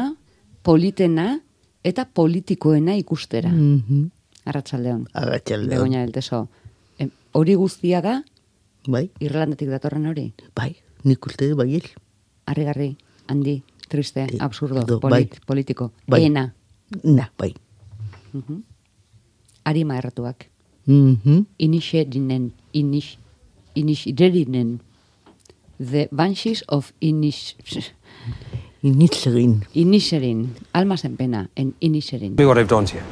politena eta politikoena ikustera. Mhm. Arratsaldeon. Arratxaldeon. Begoña del Teso. Hori guztia da, Bai, Irlandatik datorren hori. bai, nik uste baiel. Harrigarri, handi, triste, Ti- absurdo, do, polit, bai. politiko, Bai. ena, Na, bai. Arima erratuak. Mhm. Inixerinen, inix, inixerinen. The Banshees of Inish, Initzerin. Inisherin. Almas en pena, en Inisherin. me what I've done to you.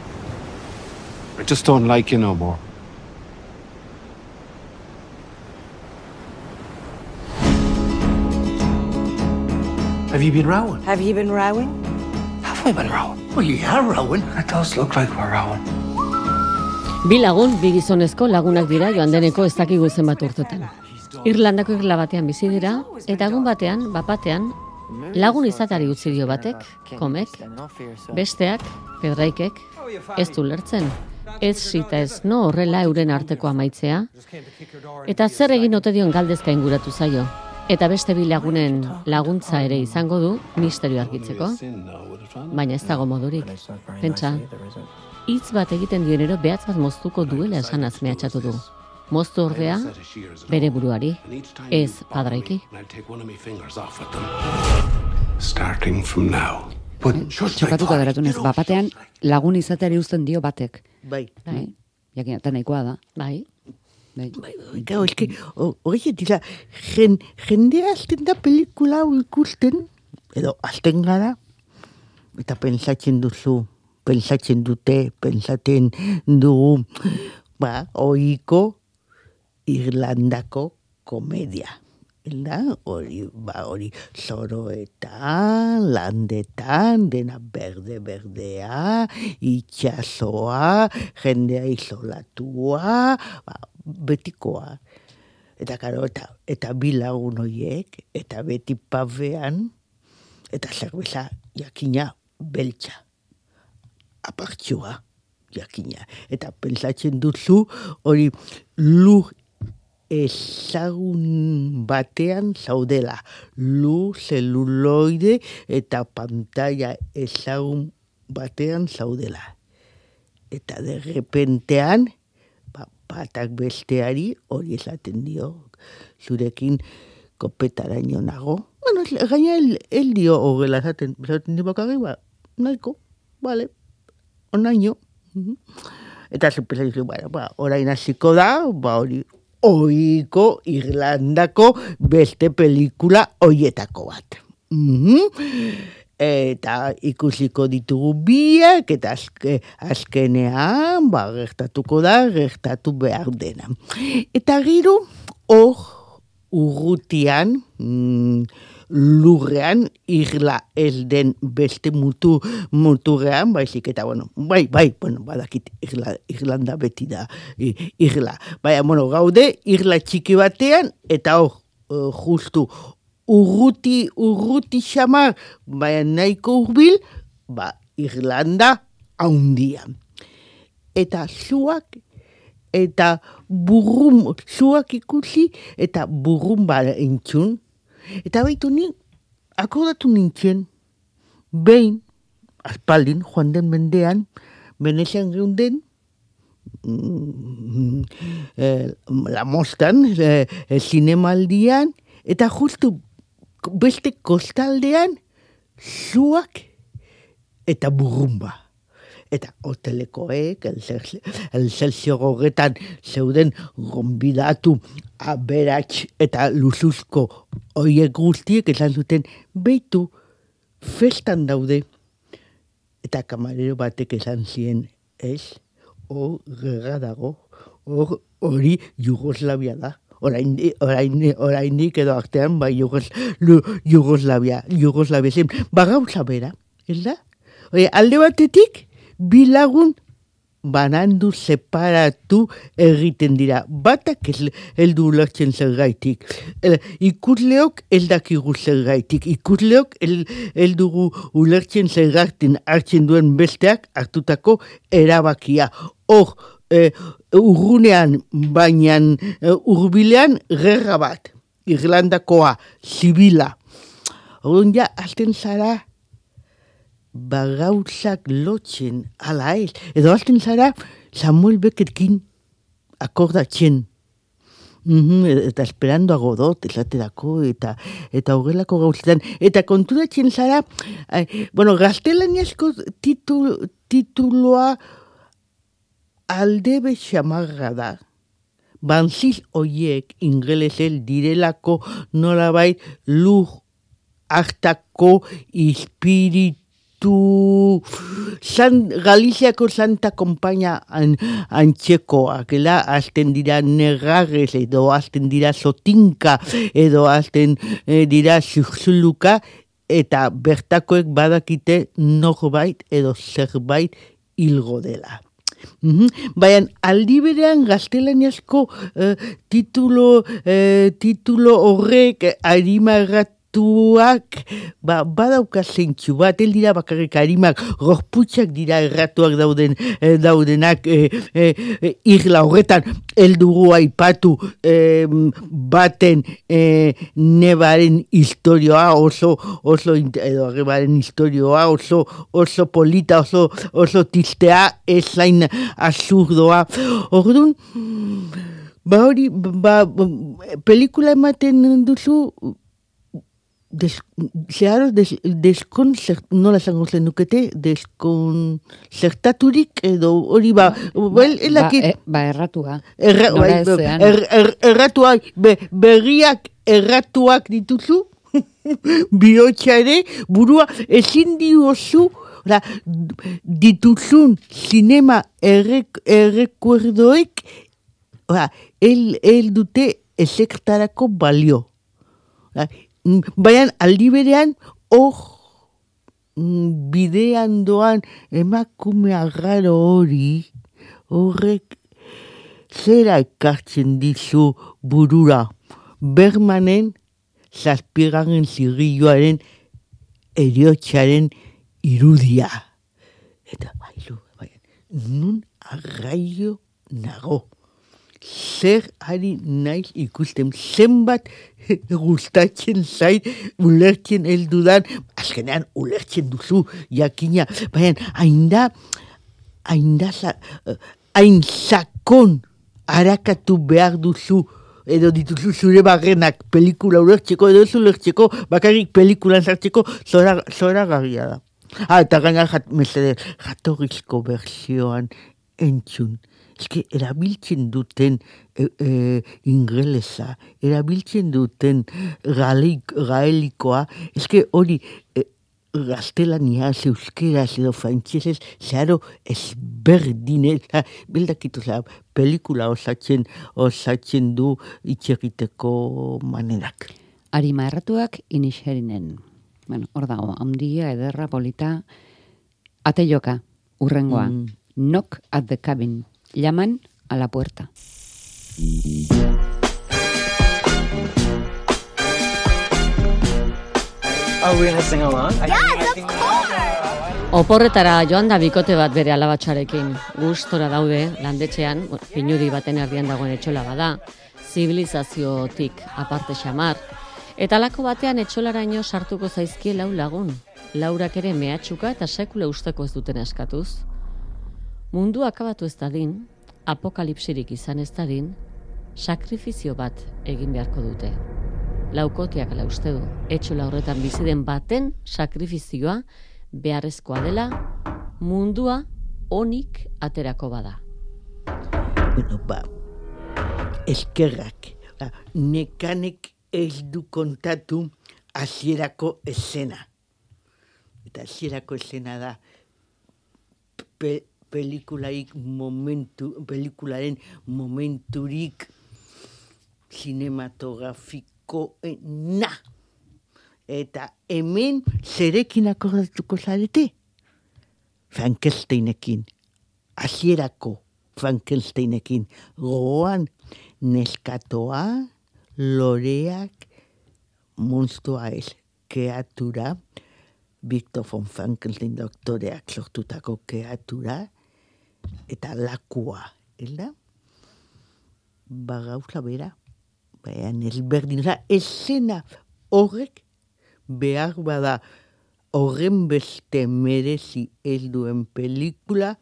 I just don't like you no more. Have you been rowing? Have you been rowing? Have we been rowing? Oh, yeah, Rowan. It does look like we're rowing. Bi lagun, bi gizonezko lagunak dira joan deneko ez dakigu zenbat urtetan. Irlandako irla batean bizi dira, eta egun batean, bapatean, lagun izatari utzi dio batek, komek, besteak, pedraikek, ez du lertzen, ez zita ez no horrela euren arteko amaitzea, eta zer egin ote dion galdezka inguratu zaio, eta beste bi lagunen laguntza ere izango du misterio argitzeko, baina ez dago modurik. Pentsa, hitz bat egiten dionero behatz bat moztuko duela esanaz mehatxatu du. Moztu ordea, bere buruari, ez padraiki. Starting from now. Txokatuta geratu nez, bapatean lagun izateari uzten dio batek. Bai. Bai? Jakin, eta nahikoa da. Bai, gau, eske, hori dira, jen, jende azten da pelikula hau ikusten, edo azten gara, eta pentsatzen duzu, pentsatzen dute, pentsaten dugu, ba, oiko Irlandako komedia. Da, hori, ba, hori, zoroetan, landetan, dena berde-berdea, itxasoa, jendea isolatua, ba, betikoa. Eta karo, eta, eta bi lagun horiek, eta beti pabean, eta zerbeza jakina beltza. Apartxua jakina. Eta pentsatzen duzu hori lur ezagun batean zaudela. Lu, zeluloide eta pantalla ezagun batean zaudela. Eta de repentean, ba, batak besteari hori esaten dio, zurekin kopetaraino nago. Bueno, gaina el, el dio horrela esaten, esaten dio bakarrik, ba, nahiko, vale, onaino. Eta zepela dizu, bueno, ba, orain hasiko da, ba, hori, oiko Irlandako beste pelikula hoietako bat. Mhm. Eta ikusiko ditugu biak, eta azke, azkenean, ba, gertatuko da, gertatu behar dena. Eta gero, hor, urrutian, mm, lurrean, irla ez den beste mutu, muturrean, baizik eta, bueno, bai, bai, bueno, badakit irla, Irlanda beti da, irla. Baina, bueno, gaude, irla txiki batean, eta hor, eh, justu, urruti, urruti xamar, baina nahiko urbil, ba, Irlanda haundia. Eta zuak, eta burrum, zuak ikusi, eta burrum bada entzun, eta baitu ni, akordatu nintzen, behin, aspaldin, joan den mendean, benezian geunden, mm, eh, la mostan, eh, zinemaldian, eta justu beste kostaldean, zuak eta burrumba. Eta hotelekoek, el zelzio gogetan zeuden gombidatu aberats eta luzuzko oiek guztiek esan zuten beitu festan daude. Eta kamarero batek esan zien ez, hor gerra dago, hor hori Jugoslavia da. Orain, orain, orain edo artean, bai Jugos, Jugoslavia, Jugoslavia zen, bagauza bera, ez da? alde batetik, bilagun banandu separatu egiten dira. Batak ez heldu ulertzen zergaitik. Ikusleok eldakigu zergaitik. Ikusleok heldugu ulertzen zergaitin hartzen duen besteak hartutako erabakia. Hor, e, urrunean, baina e, urbilean gerra bat. Irlandakoa, zibila. Horren ja, azten zara, bagauzak lotzen, ala ez. Edo azten zara, Samuel Beckerkin akordatzen. Mm -hmm, eta esperando a Godot, esaterako, eta eta horrelako gauzetan. Eta konturatzen zara, eh, bueno, gaztelaniasko titul, tituloa aldebe xamarra da. Banziz oiek ingelezel direlako nolabait lur hartako espiritu tu San, Galiziako Santa Compaña an, antxekoak, ela, azten dira negarrez, edo azten dira sotinka, edo azten eh, dira zurzuluka, eta bertakoek badakite norbait edo zerbait hilgo dela. Mm -hmm. Baina aldi berean gaztelaniazko eh, titulo, eh, titulo horrek arimarrat erratuak, ba, badauka zentsu bat, el dira bakarrik harimak, gorputsak dira erratuak dauden, eh, daudenak eh, eh, irla horretan, eldugu aipatu eh, baten eh, nebaren historioa oso, oso, edo arrebaren historioa oso, oso polita, oso, oso tistea, ezain azurdoa. Orduan, ba hori, ba, pelikula ematen duzu, des, zehar des, deskonzert, nola zango zen nukete, deskonzertaturik edo hori ba, well, elaki, ba, e, ba erratua. Erra, bai, er, er, erratua, be, berriak erratuak dituzu, bihotxare, burua, ezin diozu, Ora, dituzun zinema errek, errekuerdoek, ora, el, el dute ezektarako balio. Ora, Baina aldi berean, hor mm, bidean doan emakume agarro hori, horrek zera ekartzen dizu burura. Bermanen, zazpigaren zirrioaren eriotxaren irudia. Eta bailu, baina, nun agarro nago zer ari naiz ikusten zenbat gustatzen zait ulertzen eldudan azkenean ulertzen duzu jakina baina hain da hain sakon harakatu behar duzu edo dituzu zure barrenak pelikula ulertzeko edo ez ulertzeko bakarrik pelikulan zartzeko zora, zora garria da ah, eta gaina jat, jatorrizko berzioan entzun eske erabiltzen duten e, e, ingelesa, erabiltzen duten galeik, gaelikoa, eske hori e, gaztelania, euskeraz edo frantzesez, zeharo ezberdine, bildakitu zera, pelikula osatzen, osatzen du itxegiteko manerak. Arima erratuak inixerinen. Bueno, hor dago, handia, ederra, polita, ate joka, urrengoa. Mm. Knock at the cabin llaman a la puerta. Oporretara joan da bikote bat bere alabatxarekin. Gustora daude, landetxean, pinudi baten erdian dagoen etxola bada, zibilizaziotik aparte xamar, eta lako batean etxolaraino sartuko zaizkie lau lagun. Laurak ere mehatxuka eta sekule usteko ez duten eskatuz. Mundu akabatu ez dadin, apokalipsirik izan ez dadin, sakrifizio bat egin beharko dute. Laukotiak ala uste du, etxola horretan biziden baten sakrifizioa beharrezkoa dela mundua onik aterako bada. Bueno, ba, eskerrak. Ba, nekanek ez du kontatu hasierako esena. Eta hasierako esena da pe, pelikulaik momentu, pelikularen momenturik cinematografikoena. Eta hemen zerekin akordatuko zarete? Frankensteinekin. Hasierako Frankensteinekin. Gogoan neskatoa, loreak, monstrua ez, kreatura, Victor von Frankenstein doktoreak sortutako kreatura, eta lakua, elda? Ba gauza bera, baina ezberdin, oza, esena horrek behar bada horren beste merezi ez duen pelikula,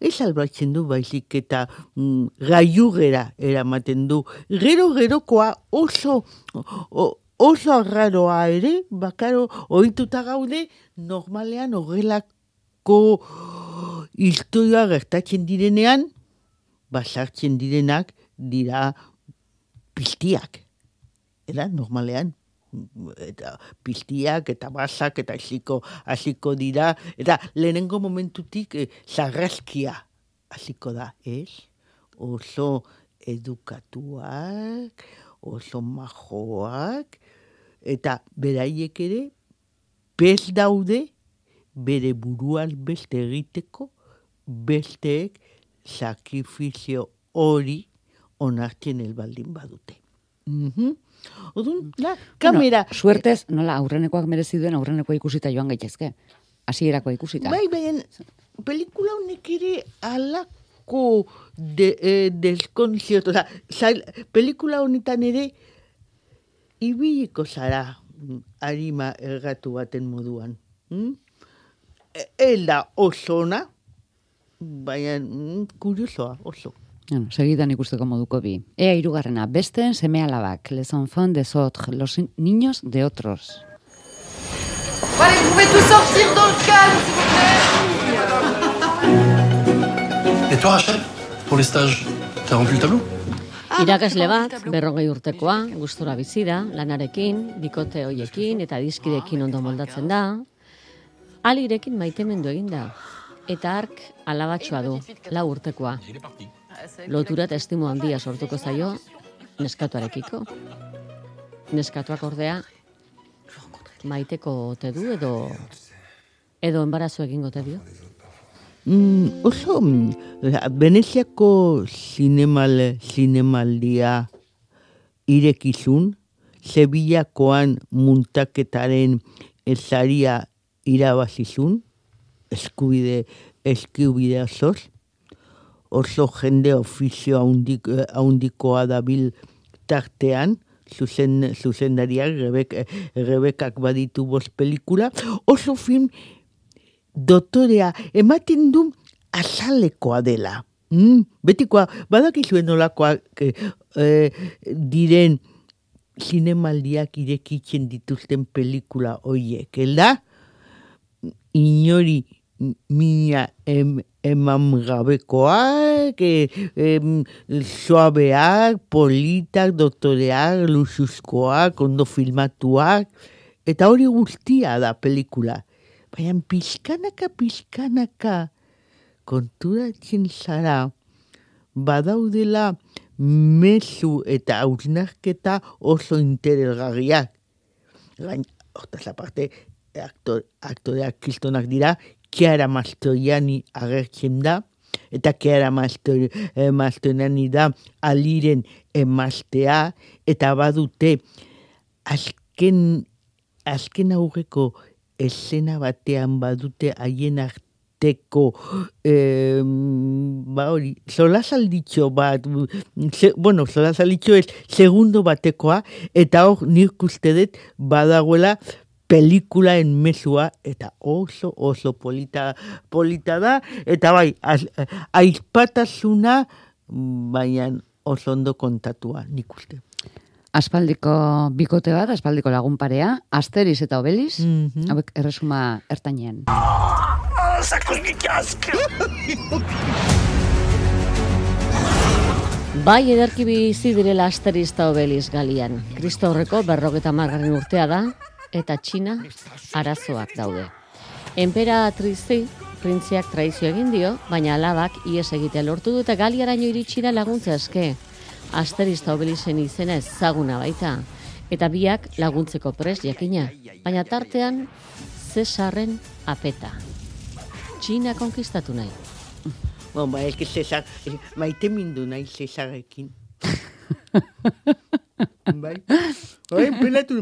ez albatzen du baizik eta mm, gaiugera eramaten du. Gero gerokoa oso o, oso arraroa ere, bakaro ohituta gaude, normalean horrelako historia gertatzen direnean, basartzen direnak dira piztiak. Era, normalean, eta piztiak eta basak eta hasiko hasiko dira eta lehenengo momentutik e, sarraskia hasiko da, ez? Oso edukatuak, oso majoak eta beraiek ere bez daude bere buruan beste egiteko besteek sakrifizio hori onartzen elbaldin badute. Mm Odun, la, kamera. Bueno, suertez, nola, aurrenekoak merezi duen aurrenekoa ikusita joan gaitezke. Hasierako ikusita. Bai, bai, pelikula honek ere alako de, eh, deskonzioto. Oza, zail, pelikula honetan ere ibiliko zara mm, harima ergatu baten moduan. Hmm? E, elda oso ona, baina mm, kuriosoa oso. Bueno, segidan ikusteko moduko bi. Ea irugarrena, besteen seme alabak, les enfants des autres, los niños de otros. Allez, vous pouvez tous sortir dans le calme, s'il Et toi, Rachel, pour les stages, t'as rempli le tableau Irakasle bat, berrogei urtekoa, gustora bizi da, lanarekin, bikote hoiekin eta dizkidekin ondo moldatzen da, alirekin maitemendu egin da. Eta ark alabatxoa du, lau urtekoa. Lotura eta estimo handia sortuko zaio neskatuarekiko. Neskatuak ordea maiteko ote du edo edo enbarazu egingo te dio. Mm, oso, Veneziako zinemal, zinemaldia irekizun, Sevillakoan muntaketaren ezaria irabazizun, eskubide, eskubide azoz, oso jende ofizio haundik, haundikoa dabil tartean, zuzen, zuzendariak, rebek, rebekak baditu bost pelikula, oso film dotorea ematen du azalekoa dela. Mm, betikoa, badakizuen nolakoa eh, diren zinemaldiak irekitzen dituzten pelikula hoiek, elda? Inori mina em, eman gabekoak, e, em, suabeak, politak, doktoreak, luxuzkoak, ondo filmatuak, eta hori guztia da pelikula. Baina pizkanaka, pizkanaka, konturatzen zara, badaudela mezu eta hausnarketa oso interesgarriak. Gain, hortaz aparte, aktor, aktoreak kristonak dira, Kiara Mastroiani agertzen da, eta Kiara eh, Mastroiani da aliren emaztea, eta badute azken, azken aurreko esena batean badute haien arteko eh, ba hori, solazalditxo bat, se, bueno, solazalditxo ez, segundo batekoa, eta hor nik uste dut badagoela pelikula en mesua eta oso oso polita polita da eta bai aizpatasuna baina oso ondo kontatua nik uste. Aspaldiko bikote bat, aspaldiko lagun parea, Asteris eta Obelis, mm -hmm. hauek erresuma ertainean. Bai ederki bizi direla asterista obeliz galian. Kristo horreko berrogeta margarren urtea da, eta Txina arazoak daude. Emperatrizi, printziak traizio egin dio, baina alabak ies egitea lortu dute galiaraino iritsi da laguntza eske. Asterista obelizen izena ezaguna baita, eta biak laguntzeko pres jakina, baina tartean Cesarren apeta. Txina konkistatu nahi. Bueno, ba, ez que Cesar, eh, maite mindu nahi Cesarekin. bai, bai, penatu,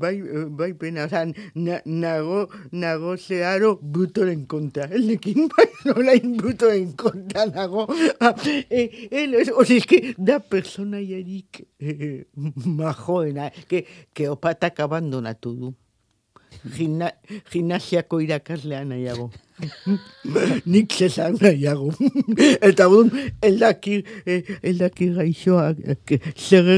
bai, bai, pena, oza, na, nago, nago zeharo butoren konta, elekin, bai, nolain butoren konta nago, ah, eh, el, oza, es que da persona jarik eh, majoena, que, que opatak abandonatu du. Gimna, gimnasiako irakaslean nahiago. Nik zesan nahiago. eta gudun, eldaki, eldaki gaixoak zer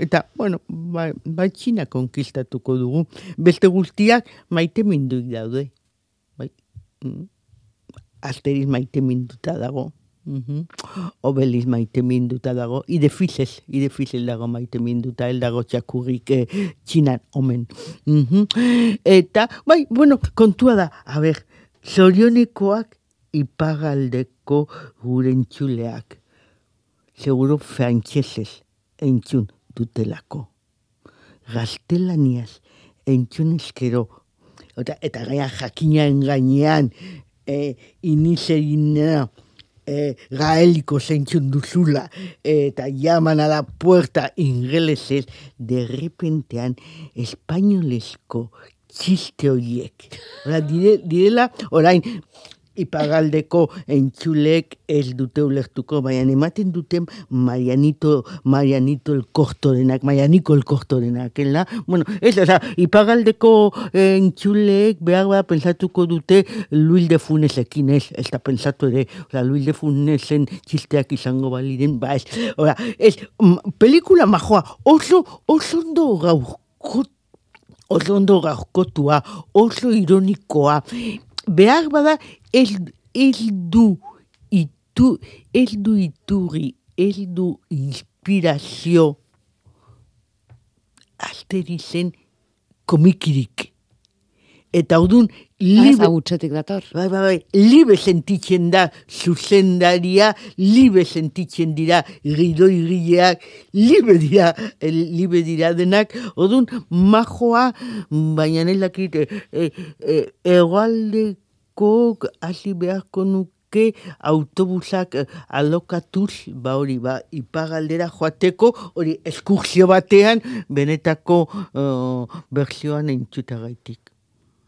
eta, bueno, ba, ba txina konkistatuko dugu. Beste guztiak maite minduik daude. Bai. Mm. Asteriz maite minduta dago. Mhm. Obeliz maite minduta dago. Ide fizez, ide fizez dago maite minduta, el txakurrik eh, txinan omen. Mhm. Eta, bai, bueno, kontua da, a ber, zorionekoak ipagaldeko gure entzuleak. Seguro frantzesez entzun dutelako. Gaztelaniaz entzun eskero. Eta, eta gaia jakinaen gainean, e, inizerina, eh, gaélico zentzun duzula eta llaman a la puerta ingelesez, de repentean espainolesko txiste horiek. Dire, direla, orain, ipagaldeko entzulek ez dute ulertuko, baina ematen duten Marianito, Marianito el kortorenak, Marianiko el kortorenak, ela? Bueno, ez, oza, ipagaldeko entzulek behar behar pensatuko dute Luis de Funesekin, ez, ez da pensatu ere, oza, Luis de Funesen txisteak izango baliren, ba ez, oza, ez, pelikula majoa, oso, oso ondo gaurko, oso ondo gaurkotua, oso ironikoa, behar bada ez, ez du itu, ez du iturri, ez du inspirazio asterizen komikirik. Eta odun, Ez libe, agutxetik dator. bai, bai, bai, libe sentitzen da zuzendaria, libe sentitzen dira gidoi gileak, libe dira, eh, libe dira denak, odun, majoa, baina nelakit, e, e, e, egoaldeko hasi beharko nuke autobusak eh, alokatuz, ba hori, ba, ipagaldera joateko, hori, eskurzio batean, benetako uh, bertsioan entzutagaitik.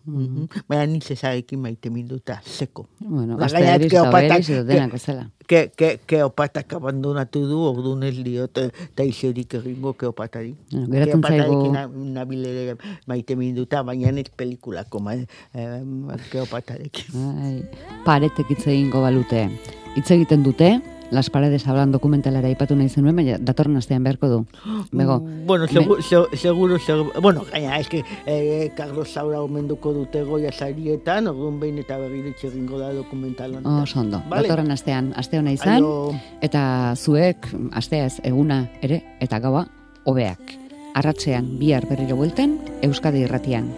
Mm Baina ni zezarekin maite minduta, seko. Bueno, gainera, Asterix, Kleopatra- Obelix edo denak bezala. Ke, ke, Kleopatak abandonatu du, orduan ez diot, eta izerik egingo Kleopatari. Bueno, geratzen Kleopatarekin zaigu- na- nabil ere maite minduta, baina ez pelikulako, ma, eh, Kleopatarekin. Bai, paretek hitz egingo balute. Hitz egiten dute, Las Paredes hablan dokumentalera aipatu nahi zenuen, baina datorren astean beharko du. Bego, Bueno, segu, se- seguro, seguro, bueno, gaina, es que eh, Carlos Saura omenduko dute goia sarietan, orduan behin eta berriro egingo da dokumental honetan. oso ondo. Vale. Datorren astean, aste hona izan, Aio. eta zuek, astea ez, eguna ere, eta gaua, hobeak. Arratzean, bihar berriro buelten, Euskadi irratian.